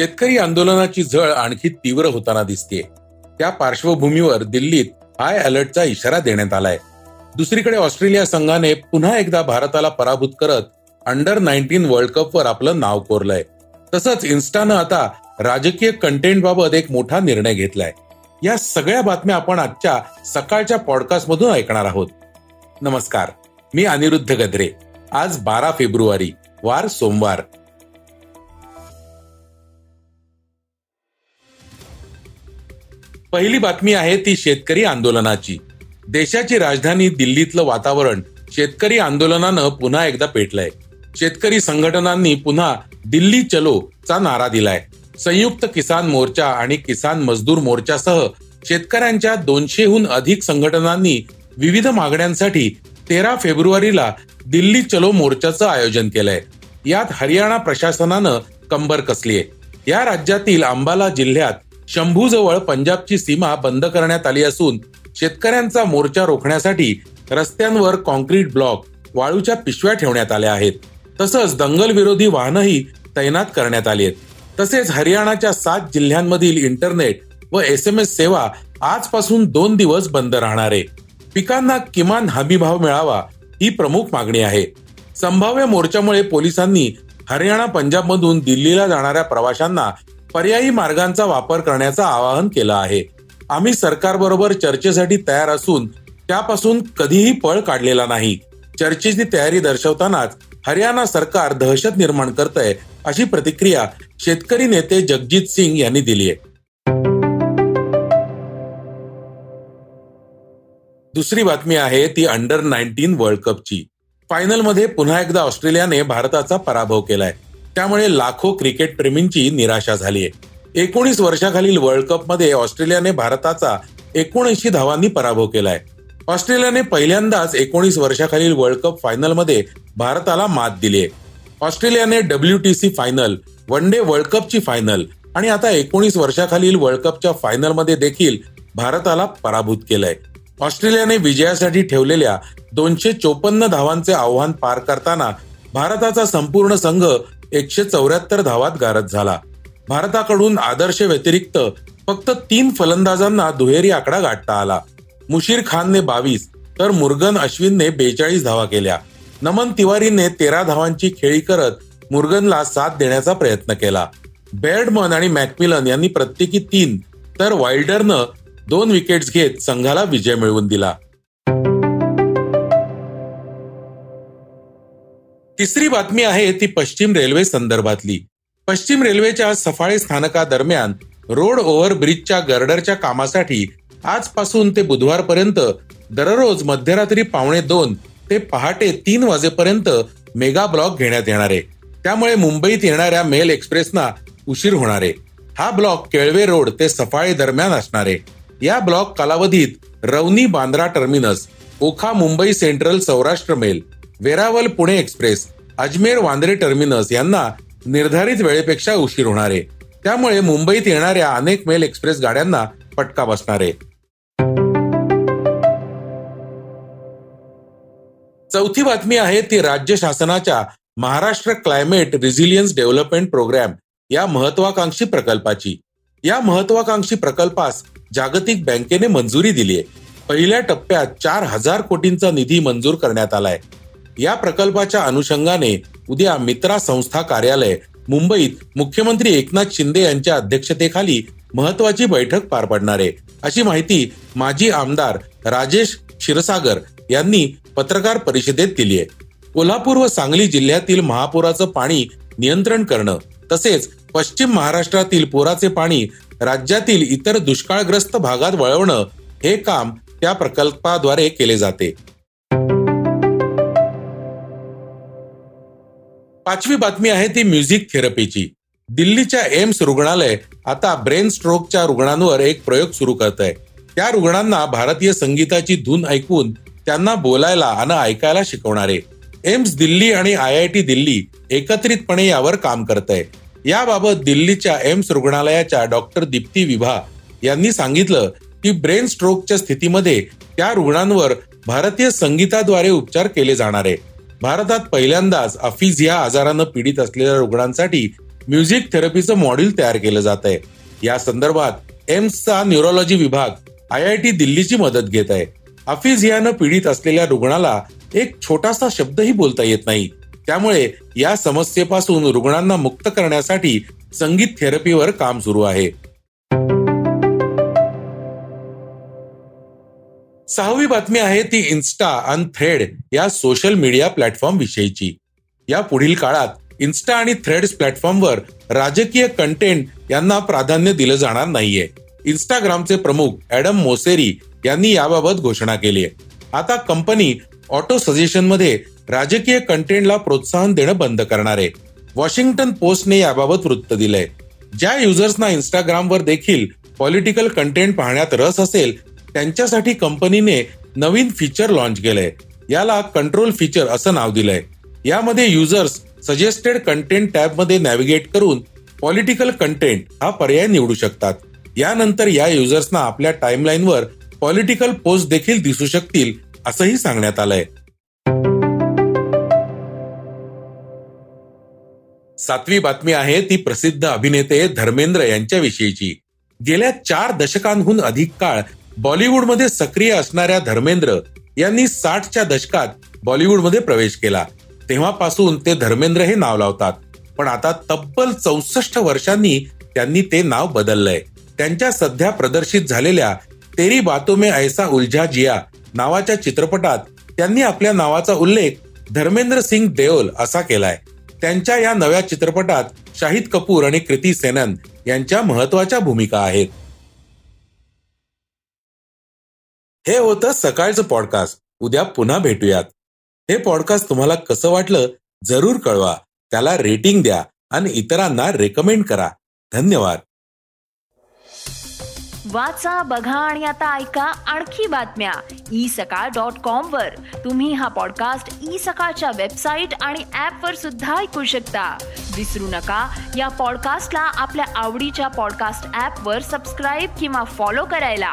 शेतकरी आंदोलनाची झळ आणखी तीव्र होताना दिसते त्या पार्श्वभूमीवर दिल्लीत हाय अलर्टचा इशारा देण्यात आलाय. दुसरीकडे ऑस्ट्रेलिया संघाने पुन्हा एकदा भारताला पराभूत करत अंडर नाईन्टीन वर्ल्ड कप वर आपलं नाव कोरलंय. तसंच इन्स्टानं आता राजकीय कंटेंट बाबत एक मोठा निर्णय घेतलाय. या सगळ्या बातम्या आपण आजच्या सकाळच्या पॉडकास्ट मधून ऐकणार आहोत. नमस्कार मी अनिरुद्ध गद्रे. आज बारा फेब्रुवारी वार सोमवार. पहिली बातमी आहे ती शेतकरी आंदोलनाची. देशाची राजधानी दिल्लीतलं वातावरण शेतकरी आंदोलनानं पुन्हा एकदा पेटलंय. शेतकरी संघटनांनी पुन्हा दिल्ली चलो चा नारा दिलाय. संयुक्त किसान मोर्चा आणि किसान मजदूर मोर्चासह शेतकऱ्यांच्या दोनशेहून अधिक संघटनांनी विविध मागण्यांसाठी तेरा फेब्रुवारीला दिल्ली चलो मोर्चाचं आयोजन केलंय. यात हरियाणा प्रशासनानं कंबर कसलीय. या राज्यातील अंबाला जिल्ह्यात शंभूजवळ पंजाबची सीमा बंद करण्यात आली असून शेतकऱ्यांचा मोर्चा रोखण्यासाठी रस्त्यांवर कॉन्क्रीट ब्लॉक वाळूच्या पिशव्या ठेवण्यात आल्या आहेत. तसंच दंगल विरोधी वाहनही तैनात करण्यात आली आहेत. तसेच हरियाणाच्या सात जिल्ह्यांमधील इंटरनेट व एस एम एस सेवा आजपासून दोन दिवस बंद राहणार आहे. पिकांना किमान हमीभाव मिळावा ही प्रमुख मागणी आहे. संभाव्य मोर्चामुळे पोलिसांनी हरियाणा पंजाबमधून दिल्लीला जाणाऱ्या प्रवाशांना पर्यायी मार्गांचा वापर करण्याचं आवाहन केलं आहे. आम्ही सरकारबरोबर चर्चेसाठी तयार असून त्यापासून कधीही पळ काढलेला नाही. चर्चेची तयारी दर्शवतानाच हरियाणा सरकार दहशत निर्माण करतय अशी प्रतिक्रिया शेतकरी नेते जगजित सिंग यांनी दिली आहे. दुसरी बातमी आहे ती अंडर नाईन्टीन वर्ल्ड कपची फायनलमध्ये पुन्हा एकदा ऑस्ट्रेलियाने भारताचा पराभव केलाय. त्यामुळे लाखो क्रिकेट प्रेमींची निराशा झाली आहे एकोणीस वर्षाखालील वर्ल्ड कपमध्ये ऑस्ट्रेलियाने भारताचा एकोणऐंशी धावांनी पराभव केलाय. ऑस्ट्रेलियाने पहिल्यांदाच एकोणीस वर्षाखालील वर्ल्ड कप फायनलमध्ये भारताला मात दिली आहे ऑस्ट्रेलियाने W T C final one day world कपची final आणि आता एकोणीस वर्षाखालील वर्ल्ड कपच्या फायनलमध्ये देखील भारताला पराभूत केलंय. ऑस्ट्रेलियाने विजयासाठी ठेवलेल्या दोनशे चोपन्न धावांचे आव्हान पार करताना भारताचा संपूर्ण संघ एकशे चौऱ्याहत्तर धावात गारद झाला. भारताकडून आदर्श व्यतिरिक्त फक्त तीन फलंदाजांना दुहेरी आकडा गाठता आला. मुशीर खानने बावीस तर मुर्गन अश्विनने बेचाळीस धावा केल्या. नमन तिवारीने तेरा धावांची खेळी करत मुर्गनला साथ देण्याचा प्रयत्न केला. बेर्डमन आणि मॅकमिलन यांनी प्रत्येकी तीन तर वाईल्डरनं दोन विकेट्स घेत संघाला विजय मिळवून दिला. तिसरी बातमी आहे ती पश्चिम रेल्वे संदर्भातली. पश्चिम रेल्वेच्या सफाळे स्थानकादरम्यान रोड ओव्हर ब्रिजच्या गर्डरच्या कामासाठी आजपासून ते बुधवारपर्यंत दररोज मध्यरात्री पावणे दोन ते पहाटे तीन वाजेपर्यंत मेगा ब्लॉक घेण्यात येणार आहे. त्यामुळे मुंबईत येणाऱ्या मेल एक्सप्रेसना उशीर होणार आहे. हा ब्लॉक केळवे रोड ते सफाळे दरम्यान असणार आहे. या ब्लॉक कालावधीत रवनी Bandra terminus Okha Mumbai central Saurashtra mail Veraval Pune express Ajmer Vandre terminus यांना निर्धारित वेळेपेक्षा उशीर होणार आहे. त्यामुळे मुंबईत येणाऱ्या अनेक मेल एक्सप्रेस गाड्यांना फटका बसणार आहे. चौथी बातमी आहे ती राज्य शासनाच्या Maharashtra climate resilience development programme या महत्वाकांक्षी प्रकल्पाची. या महत्वाकांक्षी प्रकल्पास जागतिक बँकेने मंजुरी दिली आहे पहिल्या टप्प्यात चार हजार कोटींचा निधी मंजूर करण्यात आलाय. या प्रकल्पाच्या अनुषंगाने उद्या मित्रा संस्था कार्यालय मुंबईत मुख्यमंत्री एकनाथ शिंदे यांच्या अध्यक्षतेखाली महत्वाची बैठक पार पडणार आहे. अशी माहिती माजी आमदार राजेश क्षीरसागर यांनी पत्रकार परिषदेत दिली आहे. कोल्हापूर व सांगली जिल्ह्यातील महापुराचं पाणी नियंत्रण करणं तसेच पश्चिम महाराष्ट्रातील पुराचे पाणी राज्यातील इतर दुष्काळग्रस्त भागात वळवणं हे काम त्या प्रकल्पाद्वारे केले जाते. पाचवी बातमी आहे ती म्युझिक थेरपीची. दिल्लीच्या एम्स रुग्णालय आता ब्रेन स्ट्रोकच्या रुग्णांवर एक प्रयोग सुरू करत आहे त्या रुग्णांना भारतीय संगीताची धून ऐकून त्यांना बोलायला आणि ऐकायला शिकवणार. आहे एम्स दिल्ली आणि आय आय टी दिल्ली एकत्रितपणे यावर काम करत आहे याबाबत दिल्लीच्या एम्स रुग्णालयाच्या डॉक्टर दीप्ती विभा यांनी सांगितलं की ब्रेन स्ट्रोकच्या स्थितीमध्ये त्या रुग्णांवर भारतीय संगीताद्वारे उपचार केले जाणार आहे. भारतात पहिल्यांदाच अफीज या आजारानं पीडित असलेल्या रुग्णांसाठी म्युझिक थेरपीचं मॉड्यूल तयार केलं जात आहे. या संदर्भात एम्सचा न्यूरोलॉजी विभाग आय आय टी दिल्लीची मदत घेत आहे. अफिझियानं पीडित असलेल्या रुग्णाला एक छोटासा शब्दही बोलता येत नाही. त्यामुळे या समस्येपासून रुग्णांना मुक्त करण्यासाठी संगीत थेरपीवर काम सुरू आहे. सहावी बातमी आहे ती इन्स्टा आणि थ्रेड या सोशल मीडिया प्लॅटफॉर्म विषयीची. या पुढील काळात इन्स्टा आणि थ्रेड्स प्लॅटफॉर्मवर राजकीय कंटेंट यांना प्राधान्य दिलं जाणार नाहीये. इन्स्टाग्रामचे प्रमुख ऍडम मोसेरी यांनी याबाबत घोषणा केली आहे. आता कंपनी ऑटो सजेशनमध्ये राजकीय कंटेंटला प्रोत्साहन देणं बंद करणार आहे. वॉशिंग्टन पोस्टने याबाबत वृत्त दिलंय. ज्या युजर्सना इंस्टाग्रामवर देखील पॉलिटिकल कंटेंट पाहण्यात रस असेल त्यांच्यासाठी कंपनीने नवीन फीचर लॉन्च केलंय. याला कंट्रोल फीचर असं नाव दिलंय. यामध्ये युजर्स सजेस्टेड कंटेंट टॅबमध्ये नॅव्हिगेट करून पॉलिटिकल कंटेंट हा पर्याय निवडू शकतात. यानंतर या युजर्सना आपल्या टाइमलाईनवर पॉलिटिकल पोस्ट देखील दिसू शकतील असंही सांगण्यात आलंय. सातवी बातमी आहे ती प्रसिद्ध अभिनेते धर्मेंद्र यांच्या विषयीची गेल्या चार दशकांहून अधिक काळ बॉलिवूडमध्ये सक्रिय असणाऱ्या धर्मेंद्र यांनी साठच्या दशकात बॉलिवूडमध्ये प्रवेश केला. तेव्हापासून ते धर्मेंद्र हे नाव लावतात. पण आता तब्बल चौसष्ट वर्षांनी त्यांनी ते नाव बदललंय. त्यांच्या सध्या प्रदर्शित झालेल्या तेरी बातो में ऐसा उलझा जिया नावाच्या चित्रपटात त्यांनी आपल्या नावाचा उल्लेख धर्मेंद्र सिंग देओल असा केलाय. त्यांच्या या नव्या चित्रपटात शाहिद कपूर आणि कृती सेनन यांच्या महत्त्वाच्या भूमिका आहेत. हे होतं सकाळचं पॉडकास्ट उद्या पुन्हा भेटूयात. हे पॉडकास्ट तुम्हाला कसं वाटलं जरूर कळवा. त्याला रेटिंग द्या आणि इतरांना रेकमेंड करा. धन्यवाद. वाचा बघा आणि आता ऐका आणखी बातम्या. ई सकाळ डॉट कॉम वर. तुम्ही हा पॉडकास्ट ई सकाळच्या वेबसाईट आणि ऍप वर सुद्धा ऐकू शकता. विसरू नका या पॉडकास्टला आपल्या आवडीच्या पॉडकास्ट ऍप वर सबस्क्राईब किंवा फॉलो करायला.